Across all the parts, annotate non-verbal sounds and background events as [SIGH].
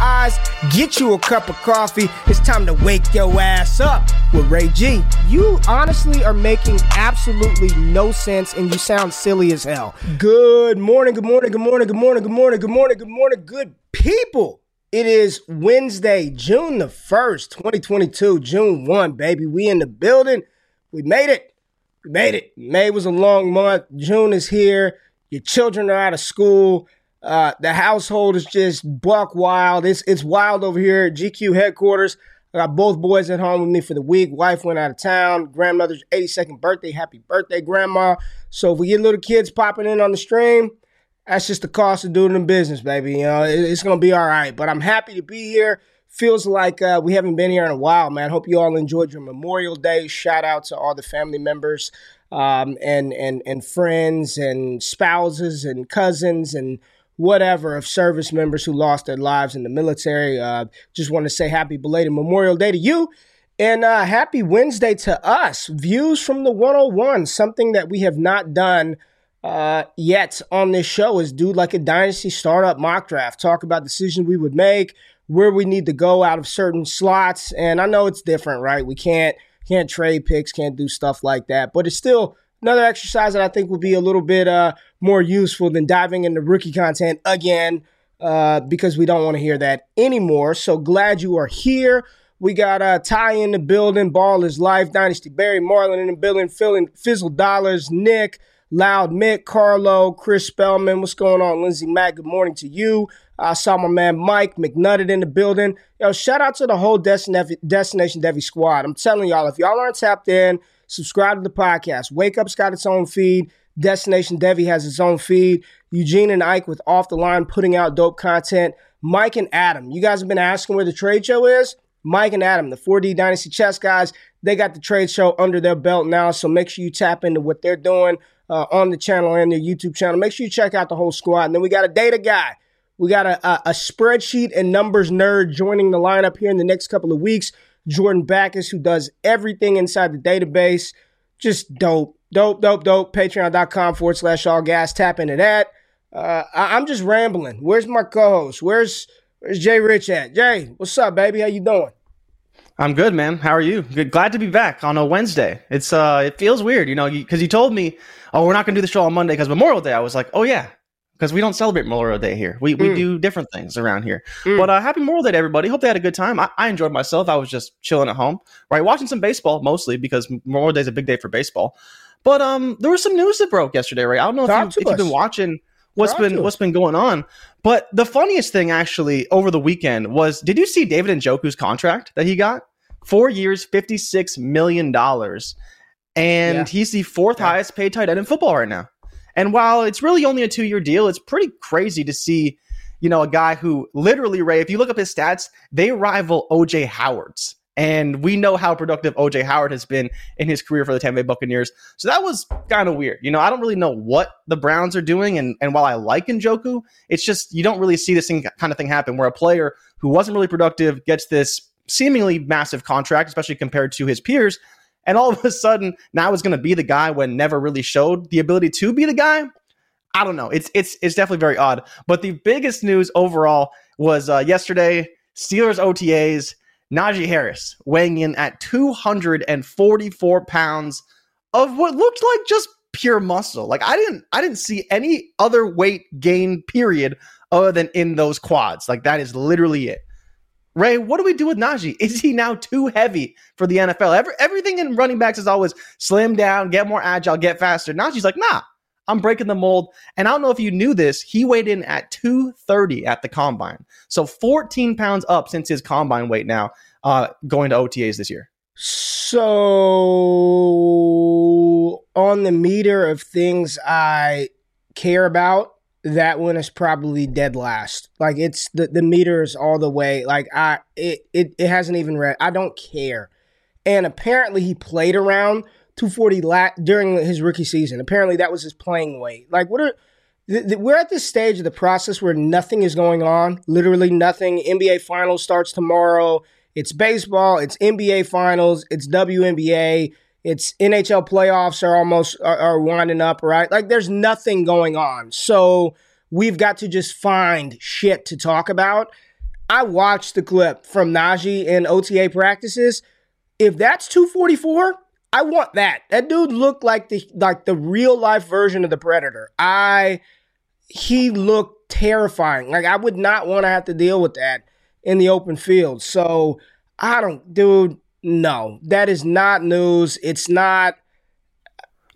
eyes, get you a cup of coffee. It's time to wake your ass up with Ray G. You honestly are making absolutely no sense and you sound silly as hell. Good morning, good morning, good morning, good morning, good morning, good morning, good morning, good people. It is Wednesday, June the 1st, 2022, June 1, baby. We in the building. We made it. We made it. May was a long month. June is here. Your children are out of school. Uh, the household is just buck wild. It's it's wild over here at GQ headquarters. I got both boys at home with me for the week. Wife went out of town. Grandmother's 82nd birthday. Happy birthday, Grandma. So if we get little kids popping in on the stream, that's just the cost of doing the business, baby. You know, it, it's gonna be all right. But I'm happy to be here. Feels like uh, we haven't been here in a while, man. Hope you all enjoyed your Memorial Day. Shout out to all the family members um, and and and friends and spouses and cousins and whatever of service members who lost their lives in the military. Uh, just want to say happy belated Memorial Day to you. And uh, happy Wednesday to us. Views from the 101, something that we have not done uh, yet on this show is do like a dynasty startup mock draft. Talk about decisions we would make, where we need to go out of certain slots. And I know it's different, right? We can't can't trade picks, can't do stuff like that, but it's still another exercise that I think will be a little bit uh, more useful than diving into rookie content again uh, because we don't want to hear that anymore. So glad you are here. We got uh, Ty in the building, Ball is Life, Dynasty Barry, Marlin in the building, Phil Fizzle Dollars, Nick, Loud Mick, Carlo, Chris Spellman. What's going on, Lindsey Matt? Good morning to you. I saw my man Mike McNutted in the building. Yo, shout out to the whole Destin- Destination Devy squad. I'm telling y'all, if y'all aren't tapped in, subscribe to the podcast. Wake Up's got its own feed. Destination Devy has its own feed. Eugene and Ike with Off the Line putting out dope content. Mike and Adam, you guys have been asking where the trade show is. Mike and Adam, the 4D Dynasty Chess guys, they got the trade show under their belt now. So make sure you tap into what they're doing uh, on the channel and their YouTube channel. Make sure you check out the whole squad. And then we got a data guy. We got a, a, a spreadsheet and numbers nerd joining the lineup here in the next couple of weeks. Jordan Backus, who does everything inside the database. Just dope, dope, dope, dope. Patreon.com forward slash all gas. Tap into that. Uh, I, am just rambling. Where's my co-host? Where's Where's Jay Rich at? Jay, what's up, baby? How you doing? I'm good, man. How are you? Good. Glad to be back on a Wednesday. It's uh, it feels weird, you know, because you, you, told me, oh, we're not gonna do the show on Monday because Memorial Day. I was like, oh yeah, because we don't celebrate Memorial Day here. We we mm. do different things around here. Mm. But uh, happy Memorial Day everybody. Hope they had a good time. I, I, enjoyed myself. I was just chilling at home, right, watching some baseball mostly because Memorial Day is a big day for baseball. But um, there was some news that broke yesterday, right? I don't know if, you, you've been watching what's Talk been what's been going on. But the funniest thing actually over the weekend was did you see David Njoku's contract that he got? Four years, $56 million. And yeah. he's the fourth yeah. highest paid tight end in football right now. And while it's really only a two year deal, it's pretty crazy to see, you know, a guy who literally, Ray, if you look up his stats, they rival OJ Howard's. And we know how productive OJ Howard has been in his career for the Tampa Bay Buccaneers. So that was kind of weird. You know, I don't really know what the Browns are doing. And, and while I like Njoku, it's just you don't really see this thing, kind of thing happen where a player who wasn't really productive gets this seemingly massive contract, especially compared to his peers. And all of a sudden, now is going to be the guy when never really showed the ability to be the guy. I don't know. It's it's it's definitely very odd. But the biggest news overall was uh, yesterday. Steelers OTAs. Najee Harris weighing in at 244 pounds of what looked like just pure muscle. Like I didn't I didn't see any other weight gain period other than in those quads. Like that is literally it. Ray, what do we do with Najee? Is he now too heavy for the NFL? Every, everything in running backs is always slim down, get more agile, get faster. Najee's like, nah, I'm breaking the mold. And I don't know if you knew this, he weighed in at 230 at the combine. So 14 pounds up since his combine weight now, uh, going to OTAs this year. So So on the meter of things I care about, that one is probably dead last. Like it's the the meter is all the way. Like I it it, it hasn't even read. I don't care. And apparently he played around 240 lat during his rookie season. Apparently that was his playing weight. Like what are th- th- we're at this stage of the process where nothing is going on. Literally nothing. NBA finals starts tomorrow. It's baseball. It's NBA finals. It's WNBA. It's NHL playoffs are almost are, are winding up, right? Like there's nothing going on. So we've got to just find shit to talk about. I watched the clip from Najee in OTA practices. If that's 244, I want that. That dude looked like the like the real life version of the Predator. I he looked terrifying. Like I would not want to have to deal with that in the open field. So I don't, dude no, that is not news. It's not.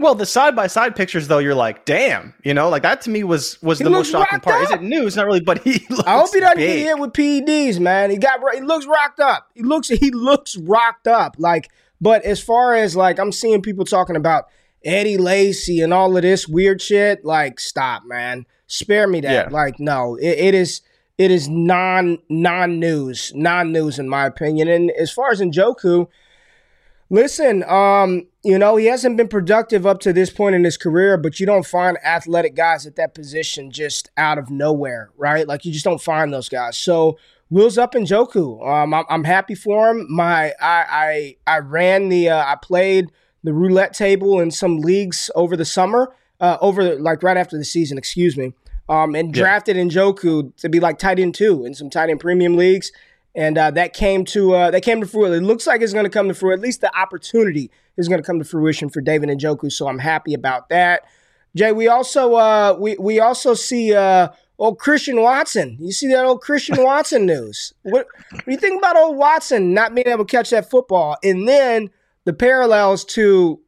Well, the side by side pictures, though, you're like, damn, you know, like that to me was was He the most shocking part. up. Is it news? Not really, but he. Looks [LAUGHS] I hope he doesn't big. get hit with PEDs, man. He got he looks rocked up. He looks he looks rocked up. Like, but as far as like I'm seeing people talking about Eddie Lacy and all of this weird shit, like, stop, man. Spare me that. Yeah. Like, no, it, it is it is non non news, non news in my opinion. And as far as Njoku, listen, um, you know, he hasn't been productive up to this point in his career, but you don't find athletic guys at that position just out of nowhere, right? Like you just don't find those guys. So wheels up Njoku. Um, I'm, I'm happy for him. My I I I ran the uh, I played the roulette table in some leagues over the summer, uh, over like right after the season, excuse me. Um, and Yeah. drafted Njoku to be like tight end two in some tight end premium leagues and uh, that came to uh, that came to fruition. It looks like it's going to come to fruition. At least the opportunity is going to come to fruition for David Njoku. So I'm happy about that. Jay, we also uh, we we also see uh, old Christian Watson. You see that old Christian [LAUGHS] Watson news? What, what do you think about old Watson not being able to catch that football? And then the parallels to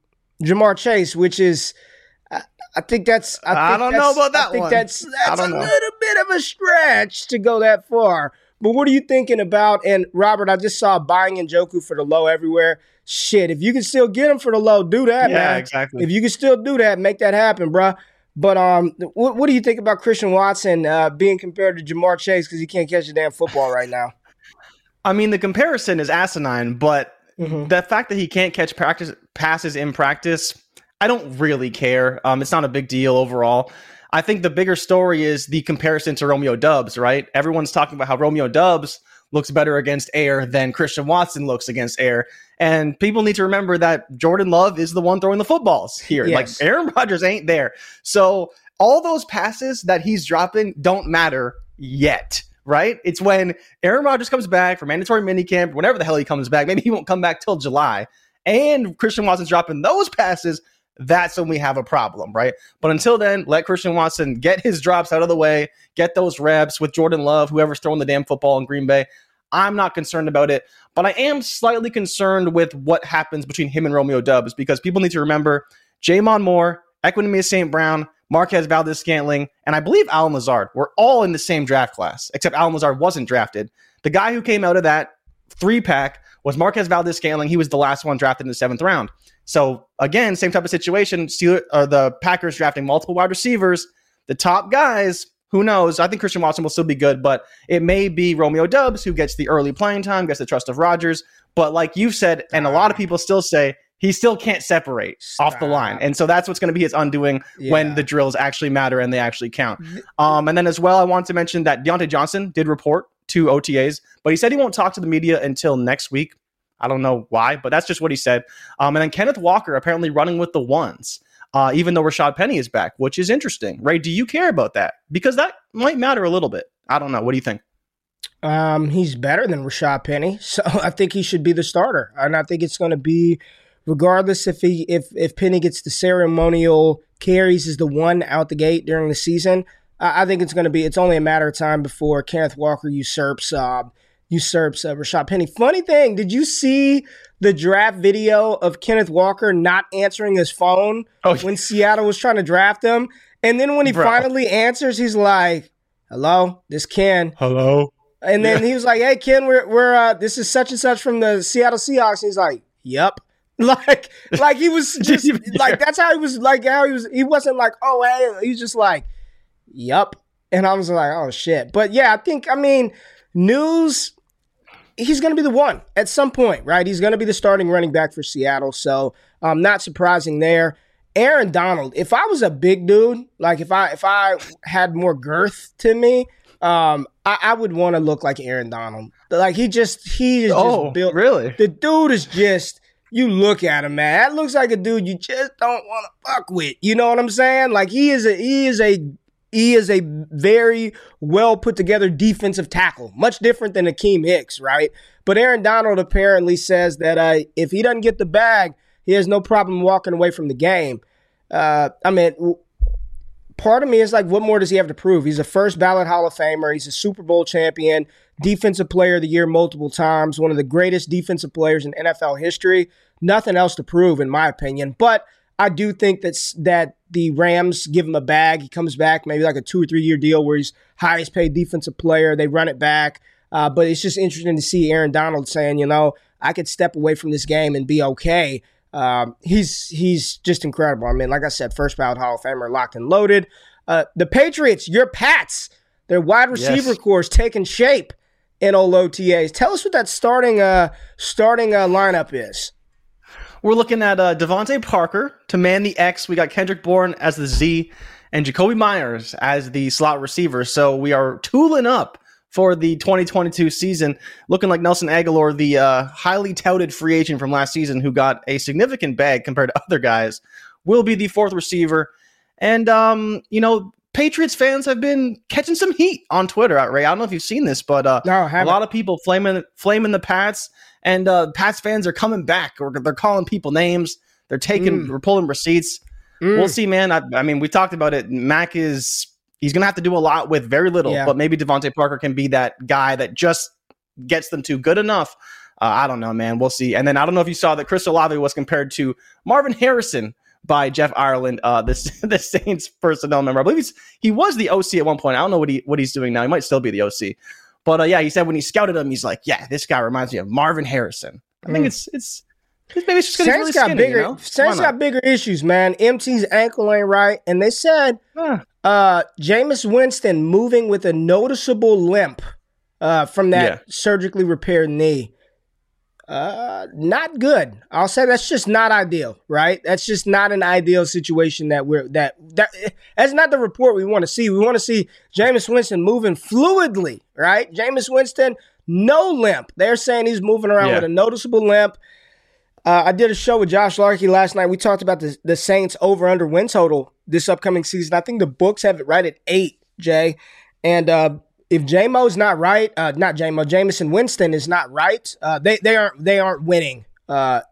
Ja'Marr Chase, which is. I- think that's. I, I don't know about that I think one. that's that's a know. little bit of a stretch to go that far. But what are you thinking about? And Robert, I just saw buying Njoku for the low everywhere. Shit, if you can still get him for the low, do that, Yeah, man. exactly. If you can still do that, make that happen, bruh. But um, what, what do you think about Christian Watson uh, being compared to Ja'Marr Chase because he can't catch a damn football right now? I mean, the comparison is asinine, but Mhm. the fact that he can't catch practice passes in practice, I don't really care. Um, it's not a big deal overall. I think the bigger story is the comparison to Romeo Doubs, right? Everyone's talking about how Romeo Doubs looks better against air than Christian Watson looks against air. And people need to remember that Jordan Love is the one throwing the footballs here. Yes. Like Aaron Rodgers ain't there. So all those passes that he's dropping don't matter yet, right? It's when Aaron Rodgers comes back for mandatory minicamp, whenever the hell he comes back. Maybe he won't come back till July. And Christian Watson's dropping those passes. That's when we have a problem, right? But until then, let Christian Watson get his drops out of the way, get those reps with Jordan Love, whoever's throwing the damn football in Green Bay. I'm not concerned about it, but I am slightly concerned with what happens between him and Romeo Doubs because people need to remember J'Mon Moore, Equanimeous St. Brown, Marquez Valdes-Scantling, and I believe Allen Lazard were all in the same draft class, except Allen Lazard wasn't drafted. The guy who came out of that three pack was Marquez Valdes-Scantling. He was the last one drafted in the seventh round. So again, same type of situation. Steeler, uh, the Packers drafting multiple wide receivers. The top guys, who knows? I think Christian Watson will still be good, but it may be Romeo Doubs who gets the early playing time, gets the trust of Rodgers. But like you've said, and a lot of people still say, he still can't separate off the line. And so that's what's going to be his undoing when the drills actually matter and they actually count. Um, and then as well, I want to mention that Diontae Johnson did report to OTAs, but he said he won't talk to the media until next week. I don't know why, but that's just what he said. Um, and then Kenneth Walker apparently running with the ones, uh, even though Rashad Penny is back, which is interesting. Ray, do you care about that? Because that might matter a little bit. I don't know. What do you think? Um, he's better than Rashad Penny, [LAUGHS] so I think he should be the starter, and I think it's going to be, regardless if he if if Penny gets the ceremonial carries is the one out the gate during the season. I, I think it's going to be. It's only a matter of time before Kenneth Walker usurps uh, usurps uh, Rashad Penny. Funny thing, did you see the draft video of Kenneth Walker not answering his phone Oh, when Seattle was trying to draft him, and then when he Bro. finally answers, he's like, "Hello, this Ken." hello. And then he was like, "Hey Ken, we're we're uh, this is such and such from the Seattle Seahawks." And he's like, "Yep." [LAUGHS] like like he was [LAUGHS] just like that's how he was like how he was he wasn't like oh hey he's just like yup and I was like oh shit but yeah I think I mean news he's going to be the one at some point right he's going to be the starting running back for Seattle so um not surprising there Aaron Donald if I was a big dude like if I if I had more girth to me um I, I would want to look like Aaron Donald like he just he is oh, just built really the dude is just you look at him, man. That looks like a dude you just don't want to fuck with. You know what I'm saying? Like he is a he is a he is a very well put together defensive tackle, much different than Akiem Hicks, right? But Aaron Donald apparently says that uh, if he doesn't get the bag, he has no problem walking away from the game. Uh, I mean, part of me is like, what more does he have to prove? He's a first ballot Hall of Famer. He's a Super Bowl champion, defensive player of the year multiple times, one of the greatest defensive players in NFL history. Nothing else to prove, in my opinion. But I do think that that the Rams give him a bag. He comes back, maybe like a two or three year deal where he's highest paid defensive player. They run it back. Uh, but it's just interesting to see Aaron Donald saying, you know, I could step away from this game and be okay. Um, he's he's just incredible. I mean, like I said, first ballot Hall of Famer, locked and loaded. Uh, the Patriots, your Pats, their wide receiver yes. core is taking shape in old OTAs. Tell us what that starting uh starting uh, lineup is. We're looking at uh, DeVante Parker to man the X. We got Kendrick Bourne as the Z and Jakobi Meyers as the slot receiver. So we are tooling up for the 2022 season, looking like Nelson Agholor, the uh, highly touted free agent from last season who got a significant bag compared to [LAUGHS] other guys, will be the fourth receiver. And, um, you know, Patriots fans have been catching some heat on Twitter, Ray. I don't know if you've seen this, but uh, no, a lot of people flaming flaming the Pats and uh, Pats fans are coming back, or they're calling people names. They're taking, mm. we're pulling receipts. Mm. We'll see, man. I, I, mean, we talked about it. Mac is he's gonna have to do a lot with very little, yeah. but maybe DeVante Parker can be that guy that just gets them to good enough. Uh, I don't know, man. We'll see. And then I don't know if you saw that Chris Olave was compared to Marvin Harrison by Jeff Ireland, uh, the [LAUGHS] the Saints personnel member. I believe he's he was the OC at one point. I don't know what he what he's doing now. He might still be the OC. But uh, yeah, he said when he scouted him, he's like, yeah, this guy reminds me of Marvin Harrison. I mm. think it's it's maybe it's just because really got skinny, bigger. You know? Saints got bigger issues, man. MT's ankle ain't right, and they said huh. uh, Jameis Winston moving with a noticeable limp uh, from that yeah. surgically repaired knee. Uh, not good. I'll say that's just not ideal, right? That's just not an ideal situation that we're that that that's not the report we want to see. We want to see Jameis Winston moving fluidly, right? Jameis Winston, no limp. They're saying he's moving around yeah. with a noticeable limp. Uh, I did a show with Josh Larkey last night. We talked about the the Saints over under win total this upcoming season. I think the books have it right at eight, Jay. And uh, if JMO's not right, uh, not JMO, Jameson Winston is not right, uh, they they aren't they aren't winning uh,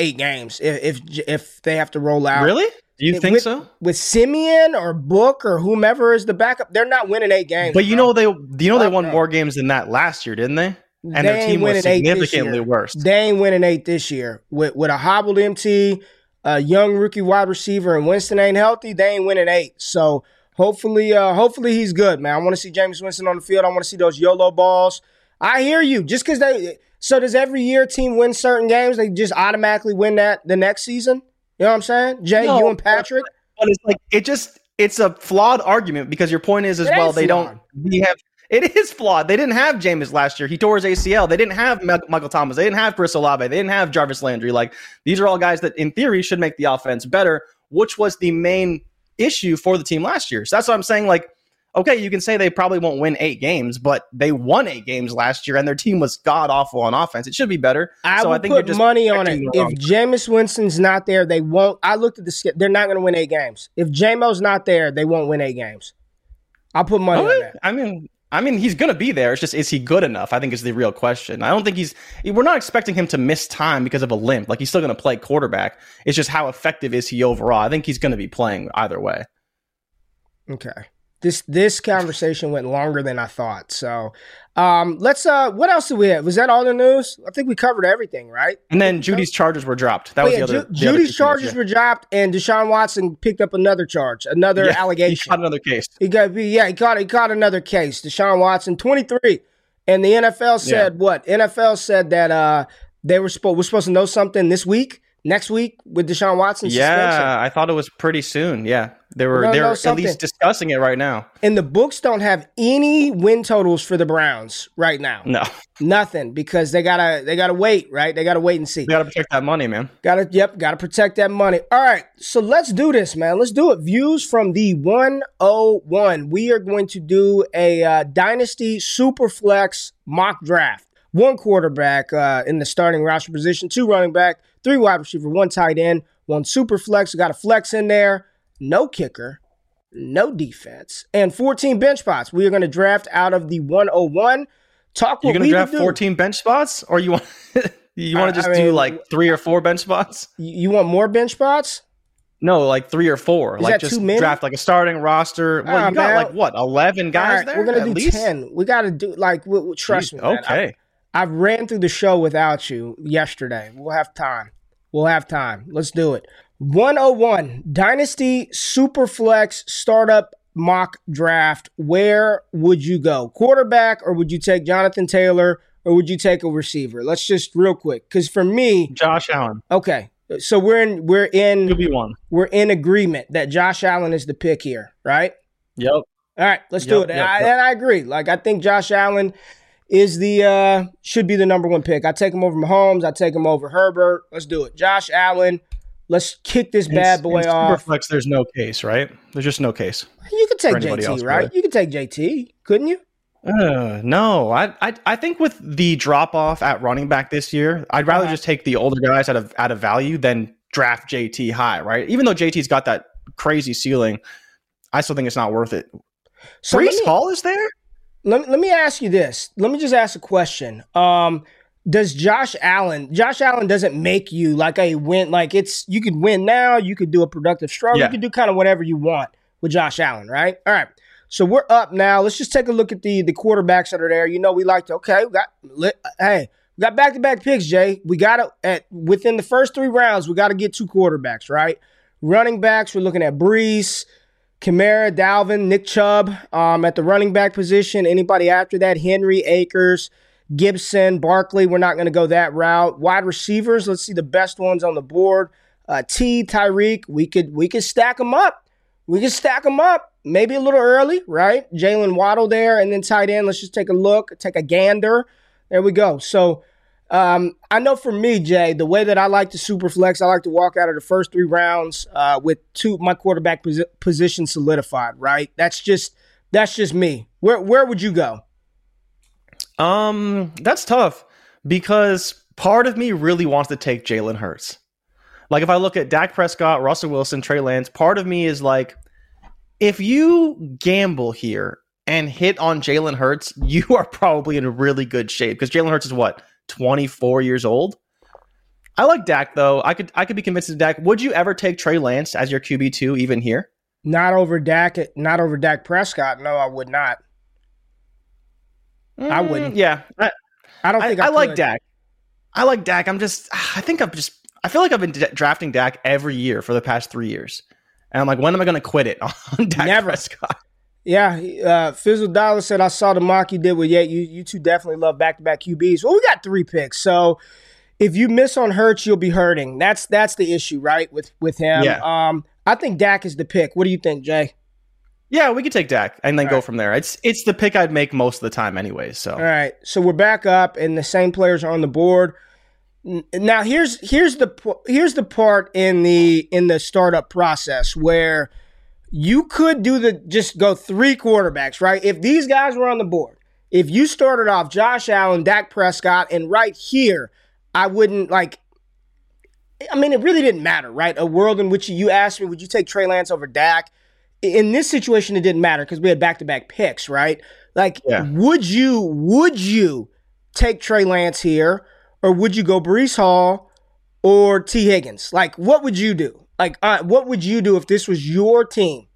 eight games if, if if they have to roll out. Really? Do you think with, so? With Siemian or Book or whomever is the backup, they're not winning eight games. But you bro. know they you know they won more games than that last year, didn't they? And they their team was significantly worse. They ain't winning eight this year with with a hobbled MT, a young rookie wide receiver, and Winston ain't healthy. They ain't winning eight. So hopefully, uh, hopefully he's good, man. I want to see James Winston on the field. I want to see those YOLO balls. I hear you. Just because they, so does every year team win certain games? They just automatically win that the next season. You know what I'm saying, Jay? No, you and Patrick. But it's like it just it's a flawed argument because your point is as it well they flawed. don't we have it is flawed. They didn't have Jameis last year. He tore his ACL. They didn't have Michael Thomas. They didn't have Chris Olave. They didn't have Jarvis Landry. Like these are all guys that in theory should make the offense better, which was the main issue for the team last year. So that's what I'm saying. Like, okay, you can say they probably won't win eight games, but they won eight games last year, and their team was god awful on offense. It should be better. I so would I think put money on it. If Jameis Winston's not there, they won't. I looked at the skip. they're not going to win eight games. If JMO's not there, they won't win eight games. I'll put money on that. I mean, I mean, he's going to be there. It's just, is he good enough? I think is the real question. I don't think he's, we're not expecting him to miss time because of a limp. Like he's still going to play quarterback. It's just how effective is he overall? I think he's going to be playing either way. Okay. This this conversation went longer than I thought. So um, let's uh what else do we have? Was that all the news? I think we covered everything, right? And then Jeudy's charges were dropped. That oh, was yeah, the other. Ju- Jeudy's charges yeah. were dropped, and Deshaun Watson picked up another charge, another yeah, [LAUGHS] allegation. He caught another case. He got yeah, he caught he caught another case. Deshaun Watson, twenty three, and the NFL said what? NFL said that uh they were supposed we're supposed to know something this week next week with Deshaun Watson. Yeah, suspension. I thought it was pretty soon. Yeah, they were No, they're no, at least discussing it right now. and the books don't have any win totals for the Browns right now. No, Nothing because they gotta they gotta wait, right? They gotta wait and see. we got to protect that money, man. Gotta yep, gotta protect that money. All right, so let's do this, man. Let's do it. Views from the 101. We are going to do a uh, dynasty superflex mock draft. One quarterback uh, in the starting roster position, two running back, three wide receiver, one tight end, one super flex. We got a flex in there, no kicker, no defense, and 14 bench spots. We are going to draft out of the 101. Talk You're gonna draft 14 bench spots, or you want [LAUGHS] you want to just I do like three or four bench spots? You want more bench spots? No, like three or four. Is like just draft like a starting roster. Well, Ah, you got man. like what, 11 guys right, there? we're gonna at do least? 10. We gotta do like w- w- trust Jeez, me. man. I- Okay. I've ran through the show without you yesterday. We'll have time. We'll have time. Let's do it. 101 Dynasty Superflex Startup Mock Draft. Where would you go? Quarterback, or would you take Jonathan Taylor, or would you take a receiver? Let's just real quick, because for me, Josh Allen. okay. So we're in we're in QB1. we're in agreement that Josh Allen is the pick here, right? Yep. All right, let's do Yep, it. And, I, yep. and I agree. Like I think Josh Allen is the uh should be the number one pick. I take him over Mahomes. I take him over Herbert. Let's do it. Josh Allen. Let's kick this bad boy off. There's no case, right? There's just no case. You could take JT, else, right? really. You could take JT, couldn't you? Uh, no, I, I I think with the drop off at running back this year, I'd rather Uh-huh. just take the older guys out of out of value than draft JT high, right? Even though JT's got that crazy ceiling, I still think it's not worth it. So Breece Hall is there? Let, me- let me ask you this. Let me just ask a question. Um, does Josh Allen? Josh Allen doesn't make you like a win. Like it's you could win now. You could do a productive struggle. Yeah. You could do kind of whatever you want with Josh Allen, right? All right. So we're up now. Let's just take a look at the the quarterbacks that are there. You know, we like to okay. We got hey, we got back to back picks. Jay, we got it at within the first three rounds. We got to get two quarterbacks, right? Running backs. We're looking at Breece. Kamara, Dalvin, Nick Chubb um, at the running back position. Anybody after that? Henry, Akers, Gibson, Barkley. We're not going to go that route. Wide receivers. Let's see the best ones on the board. Uh, T, Tyreek. We could we could stack them up. We could stack them up. Maybe a little early, right? Jalen Waddle there, and then tight end. Let's just take a look, take a gander. There we go. So um, I know for me, Jay, the way that I like to super flex, I like to walk out of the first three rounds uh, with two my quarterback posi- position solidified. Right? That's just that's just me. Where where would you go? Um, that's tough because part of me really wants to take Jalen Hurts. Like if I look at Dak Prescott, Russell Wilson, Trey Lance, part of me is like, if you gamble here and hit on Jalen Hurts, [LAUGHS] you are probably in really good shape because Jalen Hurts is what 24 years old. I like Dak though. I could I could be convinced of Dak. Would you ever take Trey Lance as your QB two even here? Not over Dak. Not over Dak Prescott. No, I would not. I wouldn't. Mm, Yeah, I, I don't think I I, like could. Dak. I like Dak. I'm just. I think I'm just. I feel like I've been d- drafting Dak every year for the past three years, and I'm like, when am I going to quit it [LAUGHS] on Dak Never. Prescott? Yeah, uh, Fizzle Dollar said I saw the mock you did with Yet. You you two definitely love back to back QBs. Well, we got three picks, so if you miss on Hurts, you'll be hurting. That's that's the issue, right? With with him. Yeah. Um, I think Dak is the pick. What do you think, Jay? Yeah, we could take Dak and then All go right. from there. It's it's the pick I'd make most of the time, anyways. So All right, so we're back up, and the same players are on the board. Now here's here's the here's the part in the in the startup process where you could do the just go three quarterbacks, right? If these guys were on the board, if you started off Josh Allen, Dak Prescott, and right here, I wouldn't like. I mean, it really didn't matter, right? A world in which you asked me, would you take Trey Lance over Dak? In this situation, it didn't matter because we had back to back picks, right? Like, Yeah. would you would you take Trey Lance here, or would you go Breece Hall or Tee Higgins? Like, what would you do? Like, what would you do if this was your team?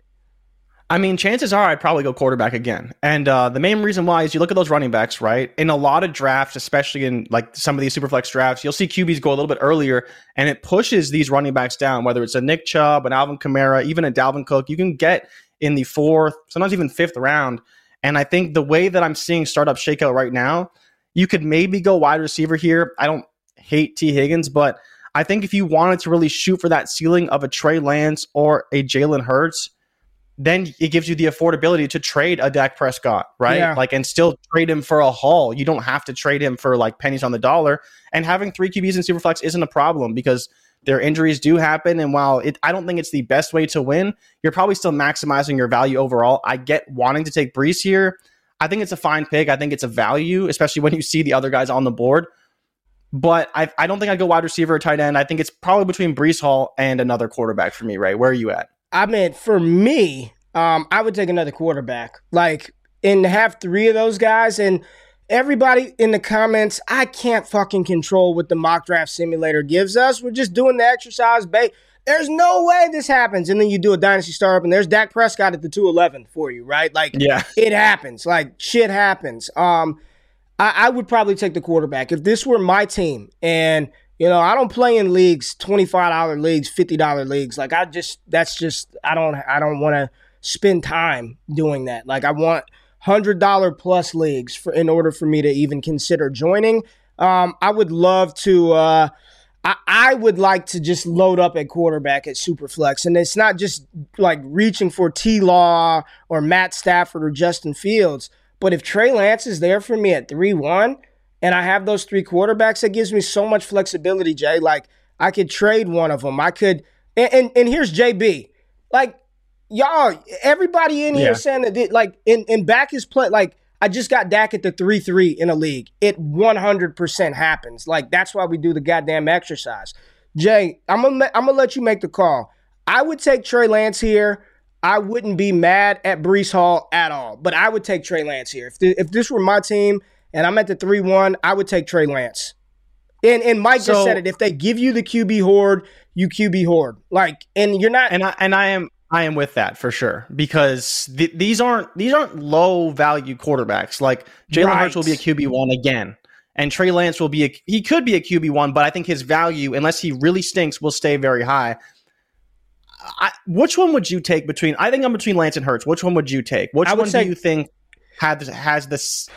I mean, chances are I'd probably go quarterback again. And uh, the main reason why is you look at those running backs, right? In a lot of drafts, especially in like some of these superflex drafts, you'll see QBs go a little bit earlier, and it pushes these running backs down. Whether it's a Nick Chubb, an Alvin Kamara, even a Dalvin Cook, you can get in the fourth, sometimes even fifth round. And I think the way that I'm seeing startup shakeout right now, you could maybe go wide receiver here. I don't hate Tee Higgins, but I think if you wanted to really shoot for that ceiling of a Trey Lance or a Jalen Hurts, then it gives you the affordability to trade a Dak Prescott, right? Yeah. Like, and still trade him for a haul. You don't have to trade him for like pennies on the dollar. And having three QBs in Superflex isn't a problem because their injuries do happen. And while it, I don't think it's the best way to win, you're probably still maximizing your value overall. I get wanting to take Breece here. I think it's a fine pick. I think it's a value, especially when you see the other guys on the board. But I, I don't think I'd go wide receiver or tight end. I think it's probably between Breece Hall and another quarterback for me, right? Where are you at? I mean, for me, um, I would take another quarterback. Like, and have three of those guys. And everybody in the comments, I can't fucking control what the mock draft simulator gives us. We're just doing the exercise. Ba- there's no way this happens. And then you do a dynasty startup, and there's Dak Prescott at the 211 for you, right? Like, Yeah. it happens. Like shit happens. Um, I, I would probably take the quarterback if this were my team, and you know I don't play in leagues, twenty five dollar leagues, fifty dollar leagues. Like I just that's just I don't I don't want to spend time doing that. Like I want hundred dollar plus leagues for in order for me to even consider joining. Um, I would love to. Uh, I, I would like to just load up at quarterback at Superflex. And it's not just like reaching for T Law or Matt Stafford or Justin Fields. But if Trey Lance is there for me at 3 1 and I have those three quarterbacks, that gives me so much flexibility, Jay. Like I could trade one of them. I could. And, and, and here's JB. Like, y'all, everybody in here Yeah. saying that, it- like, in, in back his play, like, I just got Dak at the 3 3 in a league. It 100% happens. Like, that's why we do the goddamn exercise. Jay, I'm going to I'm to let you make the call. I would take Trey Lance here. I wouldn't be mad at Breece Hall at all, but I would take Trey Lance here. If, th- if this were my team and I'm at the 3 1, I would take Trey Lance. And, and Mike just said it. If they give you the QB horde, you QB horde. Like, and you're not. and I and I am I am with that for sure because th- these aren't these aren't low value quarterbacks. Like Jalen Right. Hurts will be a QB one again, and Trey Lance will be a he could be a QB one, but I think his value, unless he really stinks, will stay very high. I, which one would you take between? I think I'm between Lance and Hurts. Which one would you take? Which one take- do you think has has this?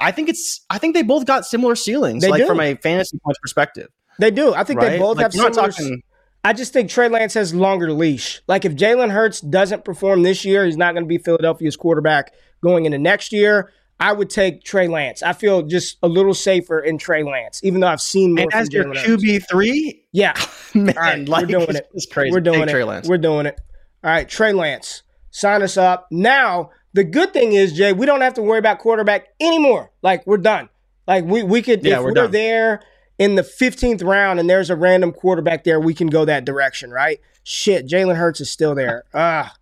I think it's. I think they both got similar ceilings, They like do. from a fantasy points perspective. they do. I think right? they both Like, have similar. talking- I just think Trey Lance has longer leash. Like if Jalen Hurts doesn't perform this year, he's not going to be Philadelphia's quarterback going into next year. I would take Trey Lance. I feel just a little safer in Trey Lance, even though I've seen more And as your Jalen Hurts. QB three, Yeah, [LAUGHS] man, right, like we're doing it. it's crazy. we're doing Take it. Trey Lance. We're doing it. All right, Trey Lance, sign us up now. The good thing is, Jay, we don't have to worry about quarterback anymore. Like we're done. Like we we could Yeah, if we're we're, there in the fifteenth round and there's a random quarterback there, we can go that direction, right? Shit, Jalen Hurts is still there. [LAUGHS] Ah,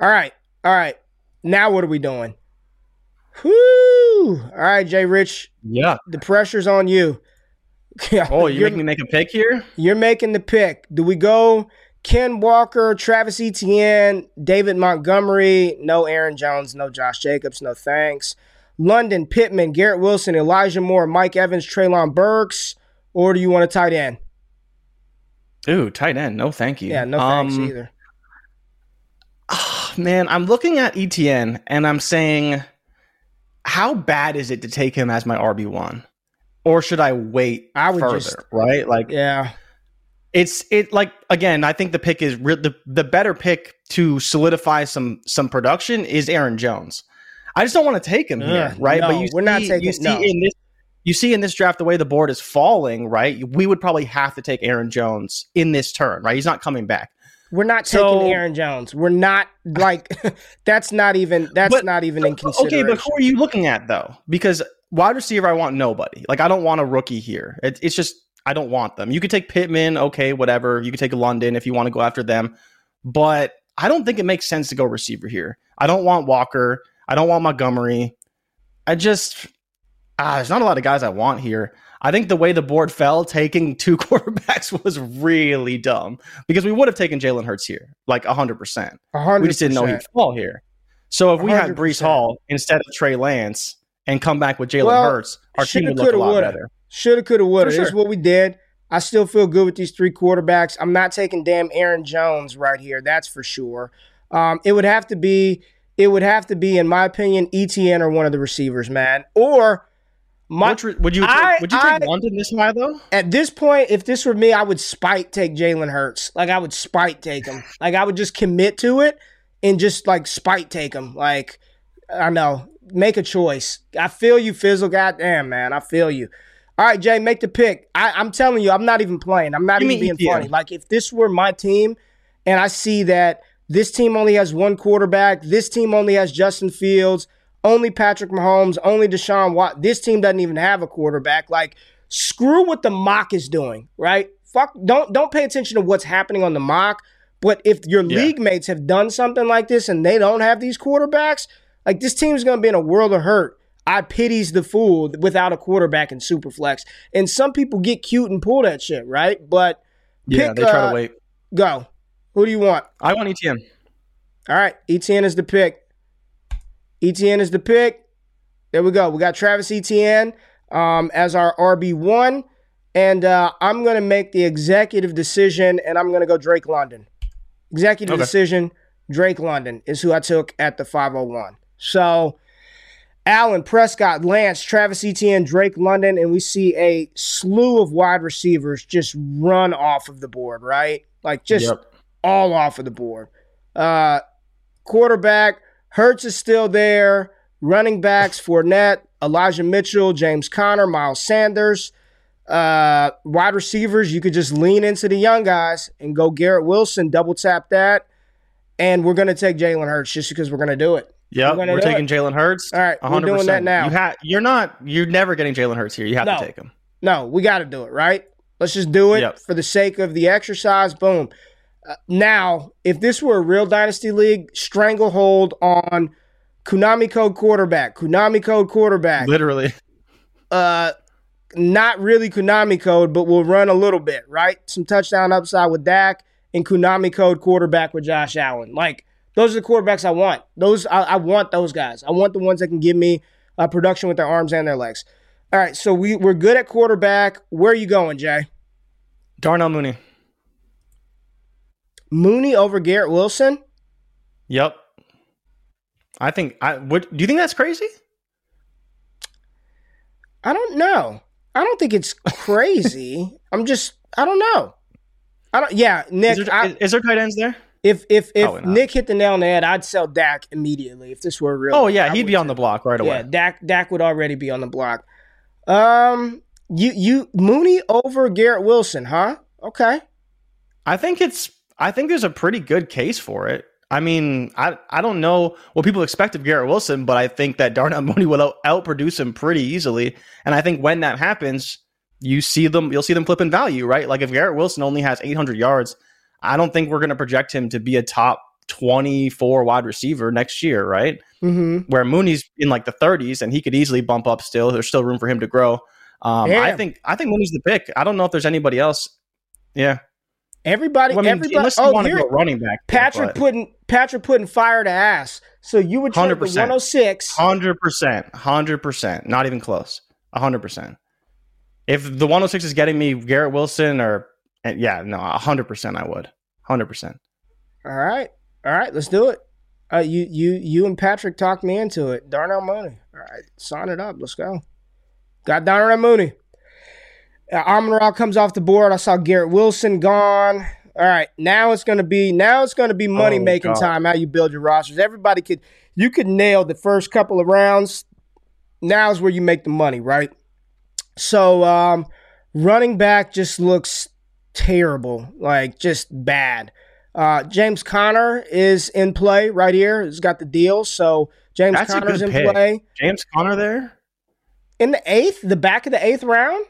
all right, all right. Now what are we doing? Whoo! All right, Jay Rich, Yeah. the pressure's on you. Oh, you you're- making me make a pick here? you're making the pick. Do we go Ken Walker, Travis Etienne, David Montgomery? No Aaron Jones, no Josh Jacobs, no thanks. London, Pittman, Garrett Wilson, Elijah Moore, Mike Evans, Treylon Burks, or do you want a tight end? Ooh, tight end. No, thank you. Yeah, no thanks Um, either. Oh, Man, I'm looking at ETN and I'm saying, how bad is it to take him as my RB one, or should I wait I would further? just- right, like Yeah, it's it like again. I think the pick is re- the the better pick to solidify some some production is Aaron Jones. I just don't want to take him here, right? no, but you we're not see- taking- You see no. in this. You see in this draft the way the board is falling, right? We would probably have to take Aaron Jones in this turn, right? He's not coming back. we're not So- taking Aaron Jones. We're not like [LAUGHS] that's not even that's But- not even in consideration. Okay, but who are you looking at though? Because wide receiver, I want nobody. Like I don't want a rookie here. It, it's just I don't want them. You could take Pittman, okay, whatever. You could take London if you want to go after them, but I don't think it makes sense to go receiver here. I don't want Walker. I don't want Montgomery. I just ah, there's not a lot of guys I want here. I think the way the board fell, taking [LAUGHS] two quarterbacks was really dumb because we would have taken Jalen Hurts here, like hundred percent. We just didn't know he'd fall here. So if we had 100%. Breece Hall instead of Trey Lance and come back with Jalen Well, Hurts, our team shoulda, would look a coulda, lot woulda. better. Shoulda, coulda, woulda. For This is what we did. I still feel good with these three quarterbacks. I'm not taking damn Aaron Jones right here. That's for sure. Um, it would have to be. It would have to be, in my opinion, ETN or one of the receivers, man. Or My, Which, would you I, would you take I, London this high though? At this point, if this were me, I would spite take Jalen Hurts. Like I would spite take him. [LAUGHS] like I would just commit to it and just like spite take him. Like I know, make a choice. I feel you, Fizzle. Goddamn, man, I feel you. All right, Jay, make the pick. I, am telling you, I'm not even playing. I'm not even being funny. Like if this were my team, and I see that this team only has one quarterback, this team only has Justin Fields only Patrick Mahomes, only Deshaun Watt. This team doesn't even have a quarterback. Like, screw what the mock is doing, right? Fuck, don't don't pay attention to what's happening on the mock. But if your yeah. league mates have done something like this and they don't have these quarterbacks, like this team's gonna be in a world of hurt. I pities the fool without a quarterback in Superflex. And some people get cute and pull that shit, right? But yeah, pick, they try uh, to wait. Go. Who do you want? I want ETN. All right, ETN is the pick. ETN is the pick. There we go. We got Travis ETN um, as our RB1. And uh, I'm going to make the executive decision, and I'm going to go Drake London. Executive okay. decision, Drake London is who I took at the 501. So, Allen, Prescott, Lance, Travis Etienne, Drake London, and we see a slew of wide receivers just run off of the board, right? Like just yep. all off of the board. Uh, quarterback, Hurts is still there. Running backs, Fournette, Elijah Mitchell, James Conner, Miles Sanders. Uh, wide receivers, you could just lean into the young guys and go Garrett Wilson, double tap that. And we're going to take Jalen Hurts just because we're going to do it. Yep, we're, we're taking Jalen Hurts. All right, 100%. we're doing that now. You ha- you're not. You're never getting Jalen Hurts here. You have no, to take him. No, we got to do it. Right. Let's just do it yep. for the sake of the exercise. Boom now, if this were a real dynasty league, stranglehold on Konami code quarterback, Konami code quarterback. Literally. Uh, not really Konami code, but we'll run a little bit, right? Some touchdown upside with Dak and Konami code quarterback with Josh Allen. Like those are the quarterbacks I want. Those I, I want those guys. I want the ones that can give me uh, production with their arms and their legs. All right, so we we're good at quarterback. Where are you going, Jay? Darnell Mooney. Mooney over Garrett Wilson? Yep. I think I would do you think that's crazy? I don't know. I don't think it's crazy. [LAUGHS] I'm just I don't know. I don't yeah, Nick is there, I, is there tight ends there? If if if Nick hit the nail on the head, I'd sell Dak immediately. If this were real, oh yeah, I he'd be on the block right away. Yeah, Dak Dak would already be on the block. Um, you you Mooney over Garrett Wilson, huh? Okay. I think it's I think there's a pretty good case for it. I mean, I I don't know what people expect of Garrett Wilson, but I think that Darnell [LAUGHS] Mooney will out- outproduce him pretty easily. And I think when that happens, you see them, you'll see them flip in value, right? Like if Garrett Wilson only has 800 yards, I don't think we're going to project him to be a top 24 wide receiver next year, right? Mm-hmm. Where Mooney's in like the 30s, and he could easily bump up. Still, there's still room for him to grow. Um, I think I think Mooney's the pick. I don't know if there's anybody else. Yeah. Everybody, well, I mean, everybody. Oh, here, running back. Patrick but. putting Patrick putting fire to ass. So you would 100%, the 106. Hundred percent, hundred percent, not even close. hundred percent. If the 106 is getting me Garrett Wilson or yeah, no, hundred percent, I would. Hundred percent. All right, all right, let's do it. Uh, you you you and Patrick talked me into it. Darnell Mooney. All right, sign it up. Let's go. Got Darnell Mooney. Uh, comes off the board. I saw Garrett Wilson gone. All right, now it's gonna be now it's gonna be money making oh, time. How you build your rosters? Everybody could you could nail the first couple of rounds. Now's where you make the money, right? So um, running back just looks terrible, like just bad. Uh, James Conner is in play right here. He's got the deal. So James That's Conner's in pick. play. James Conner there in the eighth, the back of the eighth round.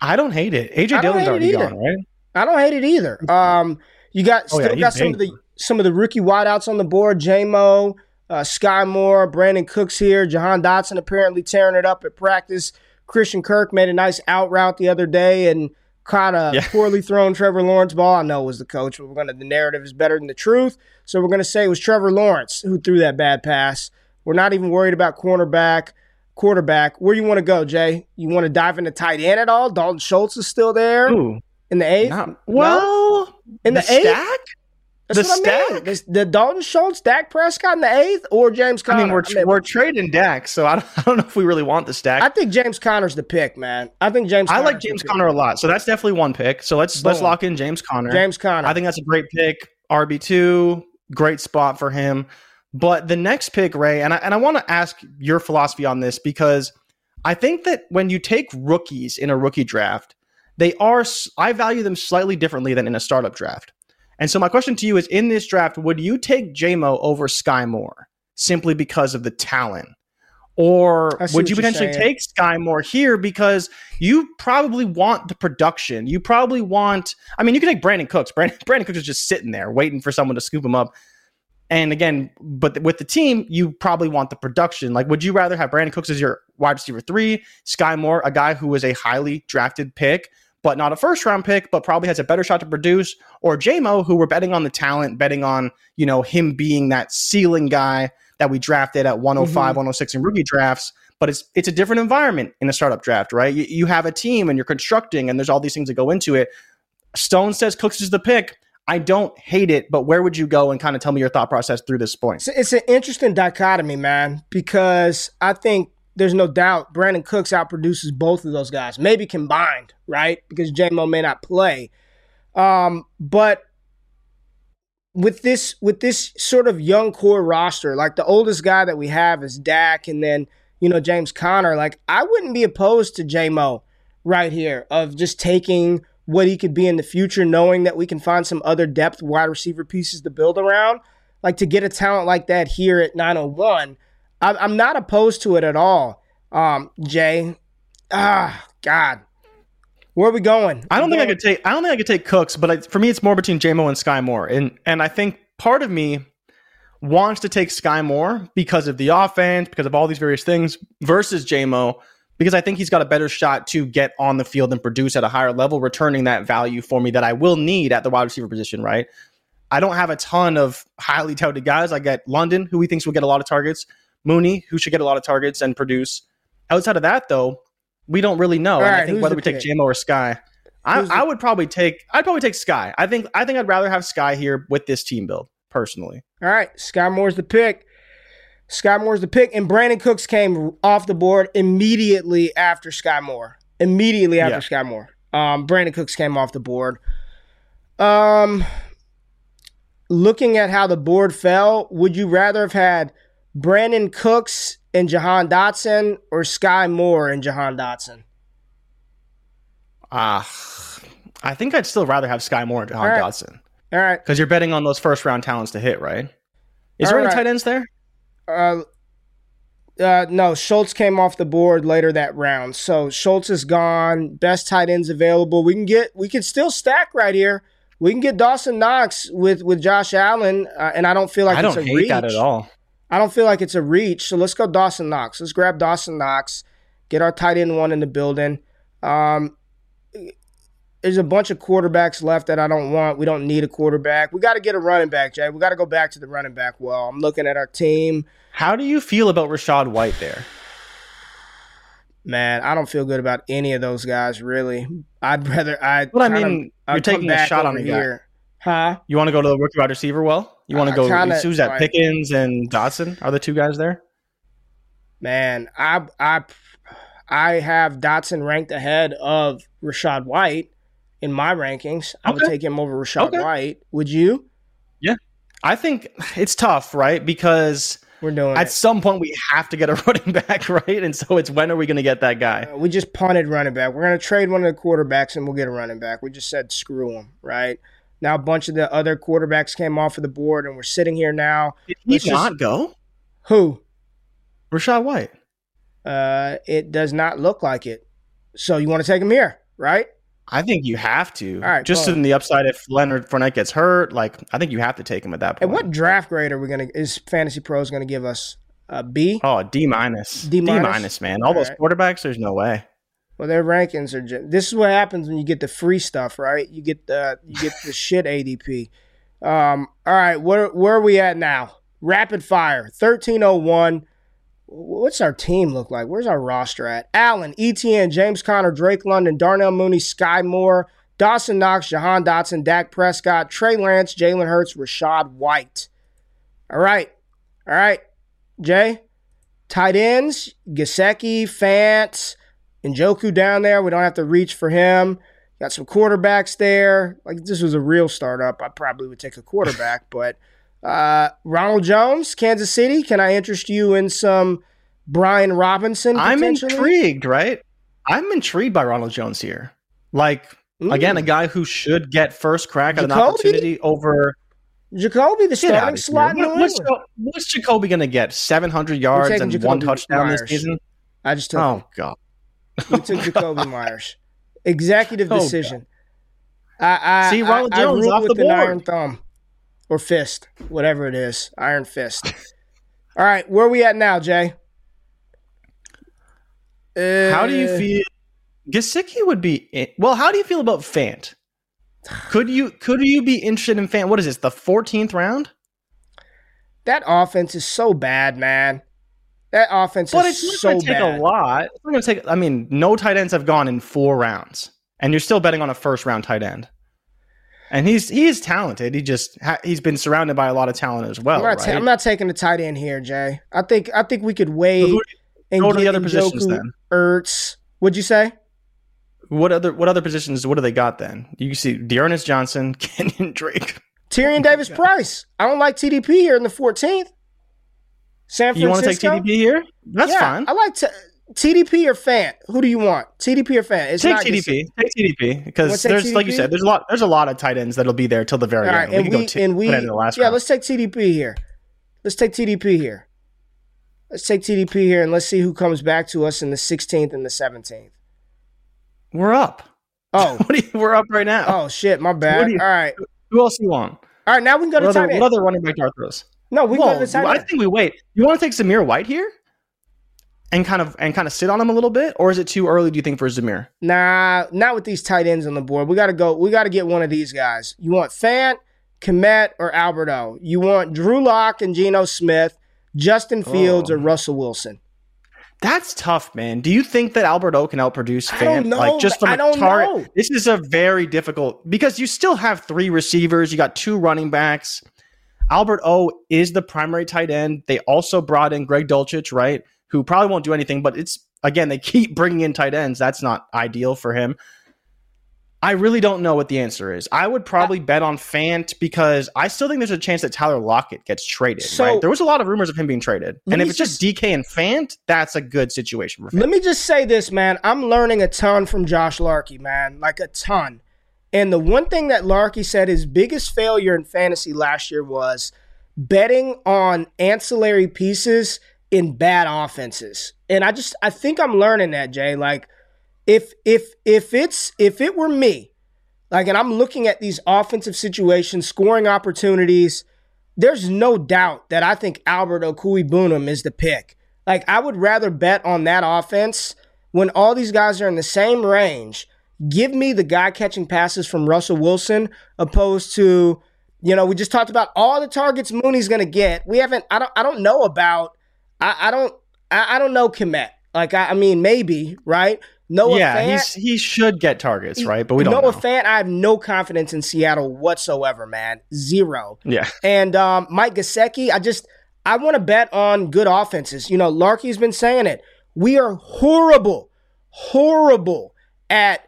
I don't hate it. AJ Dillon's already gone, right? I don't hate it either. Um, you got oh, still yeah, got some of the some of the rookie wideouts on the board. JMO, uh, Skyy Moore, Brandin Cooks here. Jahan Dotson apparently tearing it up at practice. Christian Kirk made a nice out route the other day and caught a yeah. [LAUGHS] poorly thrown Trevor Lawrence ball. I know it was the coach, but we're gonna the narrative is better than the truth. So we're gonna say it was Trevor Lawrence who threw that bad pass. We're not even worried about cornerback quarterback. Where you want to go, Jay? You want to dive into tight end at all? Dalton Schultz is still there Ooh, in the eighth. Not, well, in the, the eighth. That's The what I mean. stack? The Dalton Schultz, Dak Prescott in the eighth, or James Conner. I mean, we're we're trading Dak, so I don't, [LAUGHS] I don't know if we really want the stack. I think James Conner's the pick, man. I think James. I, like Conner's the James pick. Conner a lot, so that's definitely one pick. So let's let's lock in James Conner. James Conner. I think that's a great pick. RB two, great spot for him. But the next pick, Ray, and I and I want to ask your philosophy on this because I think that when you take rookies in a rookie draft, they are I value them slightly differently than in a startup draft. And so my question to you is: In this draft, would you take JMO over Skyy Moore simply because of the talent? Or would you potentially saying. take Skyy Moore here because you probably want the production? You probably want. I mean, you can take Brandin Cooks. Brandin, [LAUGHS] Brandin Cooks is just sitting there waiting for someone to scoop him up. And again, but with the team, you probably want the production. Like, would you rather have Brandin Cooks as your wide receiver three, Skyy Moore, a guy who was a highly drafted pick, but not a first round pick, but probably has a better shot to produce, or JMO, who we're betting on the talent, betting on, you know, him being that ceiling guy that we drafted at 105, mm-hmm. 106 in rookie drafts. But it's it's a different environment in a startup draft, right? You, you have a team and you're constructing, and there's all these things that go into it. Stone says Cooks is the pick. I don't hate it, but where would you go and kind of tell me your thought process through this point? It's an interesting dichotomy, man, because I think there's no doubt Brandin Cooks outproduces both of those guys, maybe combined, right? Because JMO may not play. Um, but with this with this sort of young core roster, like the oldest guy that we have is Dak, and then you know James Conner. Like I wouldn't be opposed to JMO right here of just taking what he could be in the future, knowing that we can find some other depth wide receiver pieces to build around. Like to get a talent like that here at 901, I- I'm not opposed to it at all. Um, Jay, ah, God, where are we going? I don't think I could take. I don't think I could take Cooks, but I, for me, it's more between JMO and Skyy Moore, and and I think part of me wants to take Skyy Moore because of the offense, because of all these various things, versus JMO because I think he's got a better shot to get on the field and produce at a higher level, returning that value for me that I will need at the wide receiver position. Right. I don't have a ton of highly touted guys. I get London, who he thinks will get a lot of targets, Mooney, who should get a lot of targets and produce. Outside of that, though, we don't really know. and I think whether the we take pick? JMO or Skyy, I, the- I would probably take. I'd probably take Skyy. I think. I think I'd rather have Skyy here with this team build personally. All right, Skyy Moore's the pick. Skyy Moore's the pick, and Brandin Cooks came off the board immediately after Skyy Moore. Immediately after Yeah. Skyy Moore, um, Brandin Cooks came off the board. Um, looking at how the board fell, would you rather have had Brandin Cooks and Jahan Dotson or Skyy Moore and Jahan Dotson? Ah, I think I'd still rather have Skyy Moore and Jahan All right. Dotson All right, because you're betting on those first round talents to hit, right? Is All there any tight ends there? Uh, uh, no, Schultz came off the board later that round. So Schultz is gone. Best tight ends available. We can get. We can still stack right here. We can get Dawson Knox with with Josh Allen, uh, and I don't feel like I it's don't a hate reach. that at all. I don't feel like it's a reach. So let's go Dawson Knox. Let's grab Dawson Knox. Get our tight end one in the building. Um, there's a bunch of quarterbacks left that I don't want. We don't need a quarterback. We got to get a running back, Jay. We got to go back to the running back. Well, I'm looking at our team. How do you feel about Rachaad White there? Man, I don't feel good about any of those guys, really. I'd rather I. Well, I mean, you're taking a shot on the guy. huh? You want to go to the rookie wide receiver? Well, you want to go? who's that? like- Pickens and Dotson are the two guys there. Man, I I I have Dotson ranked ahead of Rachaad White in my rankings. I would take him over Rachaad Okay. White. Would you? Yeah, I think it's tough, right? Because We're doing at it. some point we have to get a [LAUGHS] running back, right? And so it's when are we going to get that guy? Uh, We just punted running back. We're gonna trade one of the quarterbacks and we'll get a running back. We just said screw him, right? Now a bunch of the other quarterbacks came off of the board, and we're sitting here now. Did he Let's just- not go? Who? Rachaad White. Uh, it does not look like it. So you want to take him here, right? I think you have to. All right, Just in the upside, if Leonard Fournette gets hurt, like I think you have to take him at that point. And what draft grade are we gonna? Is Fantasy Pros gonna give us a B? Oh, D minus. D minus, man. All All those right. quarterbacks, there's no way. Well, their rankings are. Just, this is what happens when you get the free stuff, right? You get the you get the [LAUGHS] shit ADP. Um. All right. Where where are we at now? Rapid fire. Thirteen oh one. What's our team look like? Where's our roster at? Allen, ETN, James Conner, Drake London, Darnell Mooney, Skyy Moore, Dawson Knox, Jahan Dotson, Dak Prescott, Trey Lance, Jalen Hurts, Rachaad White. All right. All right. Jay, tight ends, Gesicki, Fant, Njoku down there. We don't have to reach for him. Got some quarterbacks there. Like this was a real startup, I probably would take a quarterback. [LAUGHS] but uh, Ronald Jones, Kansas City. Can I interest you in some Brian Robinson? I'm intrigued, right? I'm intrigued by Ronald Jones here. Like again, a guy who should get first crack at an opportunity over Jakobi, the starting slot. What, what's, what's, Jakobi going to get? 700 yards and Jakobi one touchdown Meyers. this season? I just took. Oh. God! We took Jakobi Meyers. Executive oh, decision. I, I see Ronald I, Jones I off the board. iron thumb or fist, whatever it is, iron fist. All right, where are we at now, Jay? Uh, how do you uh, feel? Gesicki would be in, well. How do you feel about Fant? Could you could you be interested in Fant? What is this? The fourteenth round? That offense is so bad, man. That offense but is it's so going to take bad. a lot. It's going to take. I mean, no tight ends have gone in four rounds, and you're still betting on a first round tight end. And he's he is talented. He just ha- he's been surrounded by a lot of talent as well. I'm not, right? ta- I'm not taking the tight end here, Jay. I think I think we could wait so and go to the other Njoku, positions then. Ertz. What'd you say? What other what other positions? What do they got then? You see, D'Ernest Johnson, [LAUGHS] Kenyon Drake, Tyrion Davis Price. I don't like TDP here in the 14th. San Francisco. You want to take TDP here? That's yeah, fine. I like t- TDP or Fant. Who do you want? TDP or Fant? It's take TDP. Take TDP because there's TDP? like you said, there's a lot. There's a lot of tight ends that'll be there till the very All end. Right, we and we, t- and we yeah, round. let's take TDP here. Let's take TDP here. Let's take TDP here and let's see who comes back to us in the 16th and the 17th. We're up. Oh, [LAUGHS] you, we're up right now. Oh shit, my bad. You, All right. Who else you want? All right, now we can go to what tight other, end. What other running back are throws? No, we well, go I think we wait. You want to take Zamir White here? And kind of and kind of sit on him a little bit, or is it too early? Do you think for Zamir? Nah, not with these tight ends on the board. We got to go. We got to get one of these guys. You want Fant, Kmet, or Albert O? You want Drew Lock and Geno Smith, Justin oh, Fields, oh. or Russell Wilson? That's tough, man. Do you think that Albert O can outproduce Fant? I don't know. Like just from I a target. This is a very difficult because you still have three receivers. You got two running backs. Albert O is the primary tight end. They also brought in Greg Dulcich, right? Who probably won't do anything, but it's again, they keep [LAUGHS] bringing in tight ends. That's not ideal for him. I really don't know what the answer is. I would probably bet on Fant because I still think there's a chance that Tyler Lockett gets traded. So, right? There was a lot of rumors of him being traded. And if it's just, just DK and Fant, that's a good situation for Fant. Let me just say this, man. I'm learning a ton from Josh Larkey, man. Like a ton. And the one thing that Larkey said his biggest failure in fantasy last year was betting on ancillary pieces in bad offenses. And I just I think I'm learning that, Jay. Like if if if it's if it were me, like and I'm looking at these offensive situations, scoring opportunities, there's no doubt that I think Albert Okwuegbunam is the pick. Like I would rather bet on that offense when all these guys are in the same range Give me the guy catching passes from Russell Wilson opposed to, you know, we just talked about all the targets Mooney's going to get. We haven't. I don't. I don't know about. I, I don't. I, I, don't know Kmet. Like I, I mean, maybe right. Noah yeah, Fant, he's, he should get targets, right? But we don't. Noah know. Fant, I have no confidence in Seattle whatsoever, man. Zero. Yeah. And um, Mike Gesicki, I just I want to bet on good offenses. You know, Larky's been saying it. We are horrible, horrible at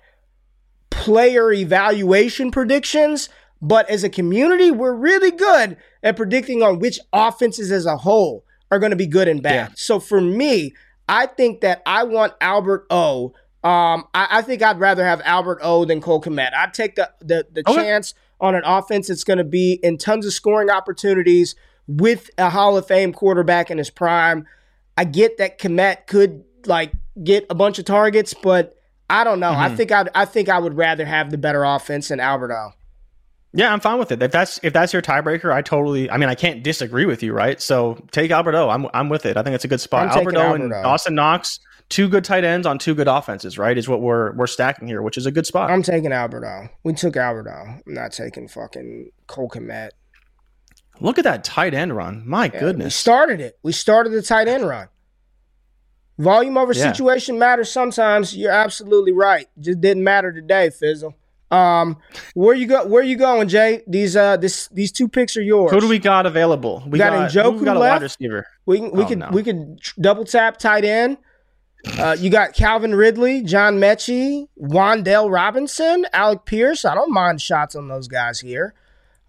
player evaluation predictions, but as a community, we're really good at predicting on which offenses as a whole are going to be good and bad. Yeah. So for me, I think that I want Albert O. Um, I, I, think I'd rather have Albert O than Cole Kmet. I'd take the the, the okay. chance on an offense that's going to be in tons of scoring opportunities with a Hall of Fame quarterback in his prime. I get that Kmet could like get a bunch of targets, but I don't know. Mm-hmm. I think I I think I would rather have the better offense than Albert O. Yeah, I'm fine with it. If that's if that's your tiebreaker, I totally. I mean, I can't disagree with you, right? So take Albert O. I'm I'm with it. I think it's a good spot. Albert O, Alberto and Austin Knox, two good tight ends on two good offenses, right? Is what we're we're stacking here, which is a good spot. I'm taking Albert O. We took Albert O. I'm not taking fucking Cole Kmet. Look at that tight end run. My yeah, goodness. We started it. We started the tight end run. Volume over yeah. situation matters sometimes. You're absolutely right. Just didn't matter today, Fizzle. Um, where you go? Where you going, Jay? These uh, this these two picks are yours. Who do we got available? We got got, Njoku we got a left? wide receiver. We can, we Oh, could no. we could tr- double tap tight end. Uh, you got Calvin Ridley, John Metchie, Wan'Dale Robinson, Alec Pierce. I don't mind shots on those guys here.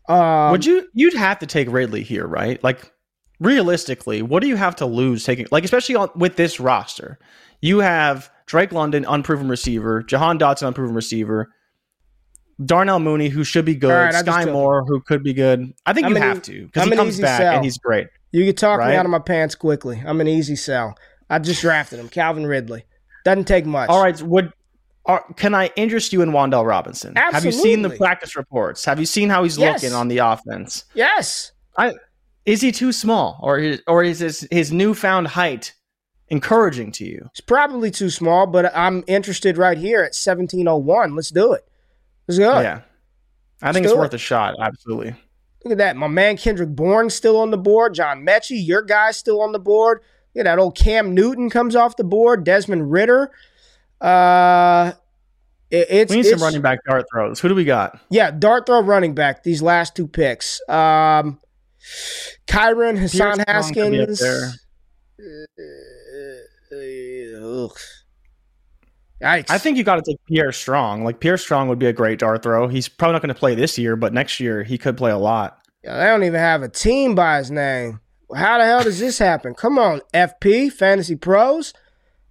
Um, Would you? You'd have to take Ridley here, right? Like realistically, what do you have to lose taking? Like especially on, with this roster, you have Drake London, unproven receiver, Jahan Dotson, unproven receiver. Darnell Mooney, who should be good, right, I Skyy Moore, who could be good. I think I'm you have e- to because he comes back sell. and he's great. You could talk me out of my pants quickly. I'm an easy sell. I just drafted him, Calvin Ridley. Doesn't take much. All right, would are, can I interest you in Wan'Dale Robinson? Have you seen the practice reports? Have you seen how he's Yes. looking on the offense? Yes. Is he too small, or is, or is his, his newfound height encouraging to you? It's probably too small, but I'm interested right here at 1701. Let's do it. Let's go. Yeah, I think Let's it's do worth it. a shot. Absolutely. Look at that. My man Kendrick Bourne still on the board. John Metchie, your guy still on the board. Look at that old Cam Newton comes off the board. Desmond Ridder. Uh, it- it's, We need it's some running back dart throws. Who do we got? yeah, dart throw running back. These last two picks. Um, Kyron Hassan Pierce Haskins. there. Uh, ugh. Yikes. I think you got to take Pierre Strong. Like Pierre Strong would be a great dart throw. He's probably not going to play this year, but next year he could play a lot. Yeah, they don't even have a team by his name. How the hell does this happen? Come on, FP Fantasy Pros.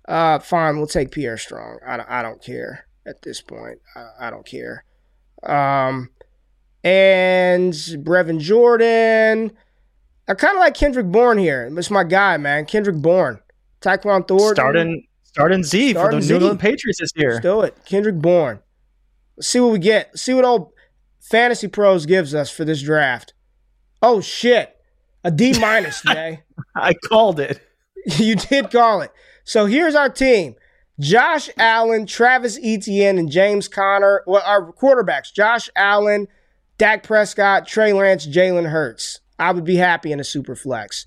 Uh, fine, we'll take Pierre Strong. I don't, I don't care at this point. I, I don't care. Um, and Brevin Jordan. I kind of like Kendrick Bourne here. It's my guy, man. Kendrick Bourne. Tyquan Thornton. Starting starting Z Starting for the Z. New England Patriots this year. Let's do it. Kendrick Bourne. Let's see what we get. Let's see what old Fantasy Pros gives us for this draft. Oh shit. A D minus, [LAUGHS] Jay. I called it. [LAUGHS] you did call it. So here's our team. Josh Allen, Travis Etienne, and James Conner. Well, our quarterbacks, Josh Allen, Dak Prescott, Trey Lance, Jalen Hurts. I would be happy in a super flex.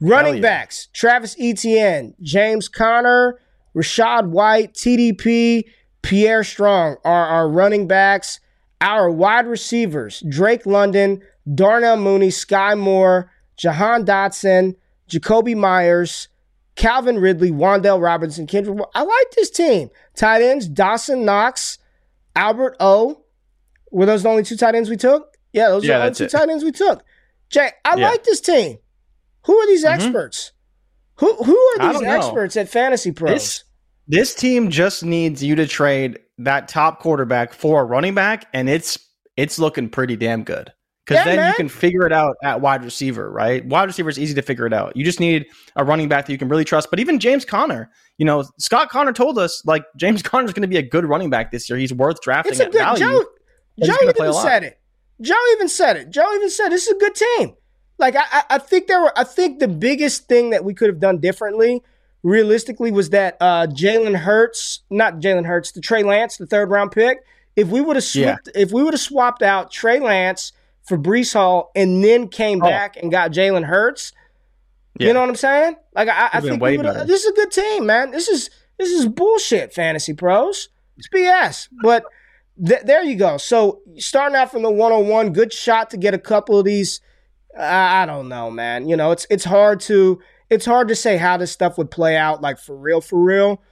Running yeah. backs, Travis Etienne, James Conner, Rachaad White, TDP, Pierre Strong are our running backs. Our wide receivers, Drake London, Darnell Mooney, Skyy Moore, Jahan Dotson, Jakobi Meyers, Calvin Ridley, Wan'Dale Robinson, Kendrick. I like this team. Tight ends, Dawson Knox, Albert O. Were those the only two tight ends we took? Yeah, those Yeah, are the only two it. tight ends we took. Jay, I Yeah. like this team. Who are these mm-hmm. experts? Who who are these don't know. experts at Fantasy Pros? This this team just needs you to trade that top quarterback for a running back, and it's it's looking pretty damn good. Because Yeah, then man. you can figure it out at wide receiver, right? Wide receiver is easy to figure it out. You just need a running back that you can really trust. But even James Conner, you know, Scott Connor told us like James [LAUGHS] Conner is going to be a good running back this year. He's worth drafting It's a at good value. Joe. Joe even play a lot. said it. Joe even said it. Joe even said this is a good team. Like I, I, I think there were. I think the biggest thing that we could have done differently, realistically, was that uh, Jalen Hurts, not Jalen Hurts, the Trey Lance, the third round pick. If we would have Yeah. swapped, if we would have swapped out Trey Lance for Breece Hall and then came Oh. back and got Jalen Hurts, Yeah. you know what I'm saying? Like I, I think we this is a good team, man. This is this is bullshit, fantasy pros. It's BS. But th- there you go. So starting out from the 101, good shot to get a couple of these. I I don't know, man. You know, it's it's hard to it's hard to say how this stuff would play out, like for real, for real.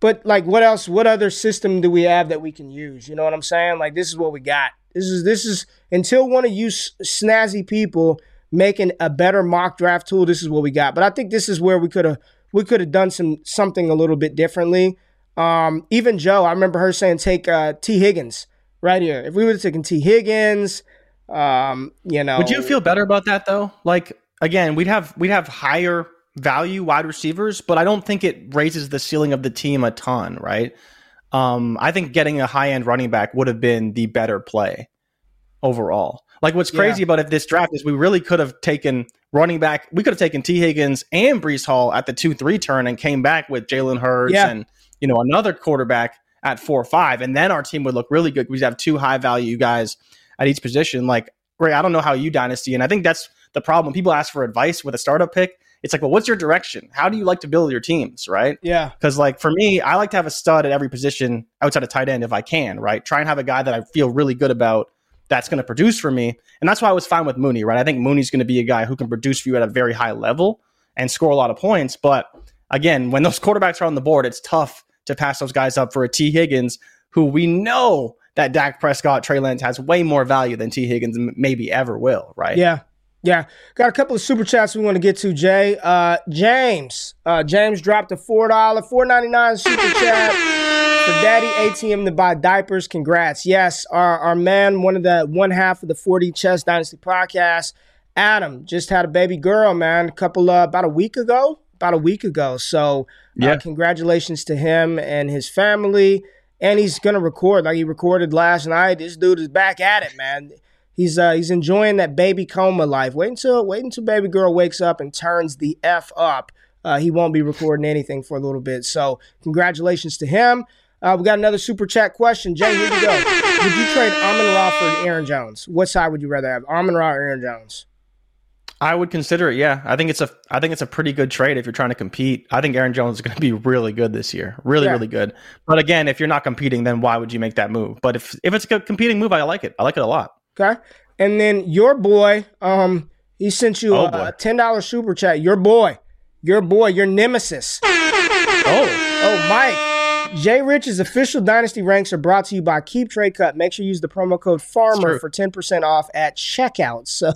But like, what else? What other system do we have that we can use? You know what I'm saying? Like, this is what we got. This is this is until one of you snazzy people making a better mock draft tool. This is what we got. But I think this is where we could have we could have done some something a little bit differently. Um, even Joe, I remember her saying take uh, Tee Higgins right here. If we would have taken Tee Higgins, um, you know, Would you feel better about that though? Like again, we'd have we'd have higher value wide receivers, but I don't think it raises the ceiling of the team a ton, right? Um, I think getting a high end running back would have been the better play overall. Like what's crazy about if this draft is we really could have taken running back. We could have taken Tee Higgins and Breece Hall at the two three turn and came back with Jalen Hurts Yeah. and you know another quarterback at four or five, and then our team would look really good. We'd have two high value guys at each position. Like Ray, I don't know how you dynasty, and I think that's the problem. When people ask for advice with a startup pick, it's like, well, what's your direction? How do you like to build your teams, right? Yeah. Because like for me, I like to have a stud at every position outside of tight end if I can, right? Try and have a guy that I feel really good about that's going to produce for me, and that's why I was fine with Mooney, right? I think Mooney's going to be a guy who can produce for you at a very high level and score a lot of points, but again, when those [LAUGHS] quarterbacks are on the board, it's tough to pass those guys up for a Tee Higgins who we know that Dak Prescott, Trey Lance has way more value than Tee Higgins maybe ever will, right? Yeah. Yeah. Got a couple of super chats we want to get to, Jay. Uh, James. Uh, James dropped a $4, $4.99 super chat for Daddy ATM to buy diapers. Congrats. Yes, our, our man, one of the one half of the 4D Chess Dynasty podcast, Adam, just had a baby girl, man, a couple uh, about a week ago. About a week ago. So uh, yeah. congratulations to him and his family and he's gonna record like he recorded last night. This dude is back at it, man. He's uh, he's enjoying that baby coma life. Wait until wait until baby girl wakes up and turns the f up. Uh, he won't be recording anything for a little bit. So congratulations to him. Uh, we got another super chat question. Jay, here we go. Would you trade Amon Ra for Aaron Jones? What side would you rather have, Amon Ra or Aaron Jones? I would consider it. Yeah, I think it's a I think it's a pretty good trade if you're trying to compete. I think Aaron Jones is going to be really good this year, really yeah. really good. But again, if you're not competing, then why would you make that move? But if if it's a competing move, I like it. I like it a lot. Okay, and then your boy, um, he sent you oh, a, a ten dollars super chat. Your boy, your boy, your nemesis. oh, oh, Mike. Jay Rich's official dynasty ranks are brought to you by Keep Trade Cut. Make sure you use the promo code Farmer for ten percent off at checkout. So.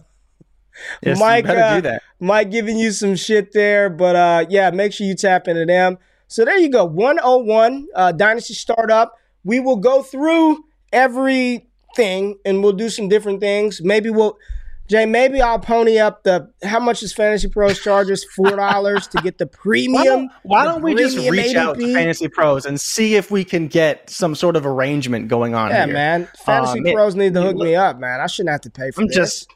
Yes, Mike, uh. Mike giving you some shit there, but uh, yeah, make sure you tap into them. So there you go, 101 uh, Dynasty Startup. We will go through everything and we'll do some different things. Maybe we'll, Jay, maybe I'll pony up the how much is Fantasy Pros charges? [LAUGHS] Four dollars to get the premium. Why don't, why don't we just reach ADP? out to Fantasy Pros and see if we can get some sort of arrangement going on? Yeah, here. man. Fantasy um, Pros it, need to hook me up, man. I shouldn't have to pay for I'm this. Just,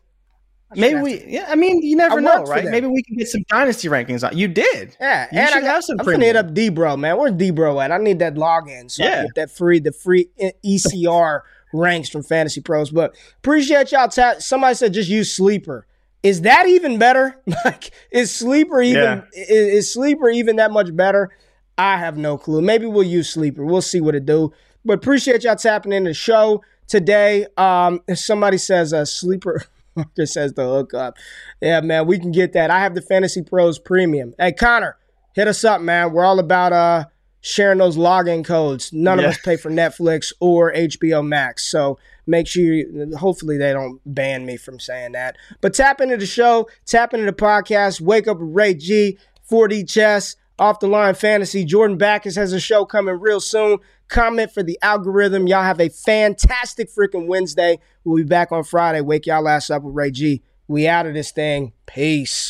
Maybe we, yeah. I mean, you never know, right? Maybe we can get some dynasty rankings on. You did, yeah. You and I have some. I'm gonna hit up D bro, man. Where's D bro at? I need that login so yeah. I get that free, the free ECR ranks from Fantasy Pros. But appreciate y'all. Ta- Somebody said just use Sleeper. Is that even better? [LAUGHS] Like, is Sleeper even yeah. is, is Sleeper even that much better? I have no clue. Maybe we'll use Sleeper. We'll see what it do. But appreciate y'all tapping in the show today. Um, if somebody says a uh, Sleeper. [LAUGHS] [LAUGHS] Marcus says the hookup. Yeah, man, we can get that. I have the Fantasy Pros Premium. Hey, Connor, hit us up, man. We're all about uh sharing those login codes. None yeah. of us pay for Netflix or HBO Max, so make sure. You, hopefully, they don't ban me from saying that. But tap into the show, tap into the podcast. Wake up with Ray G, 4D Chess, Off the Line Fantasy. Jordan Backus has a show coming real soon comment for the algorithm. Y'all have a fantastic freaking Wednesday. We'll be back on Friday. Wake y'all ass up with Ray G. We out of this thing. Peace.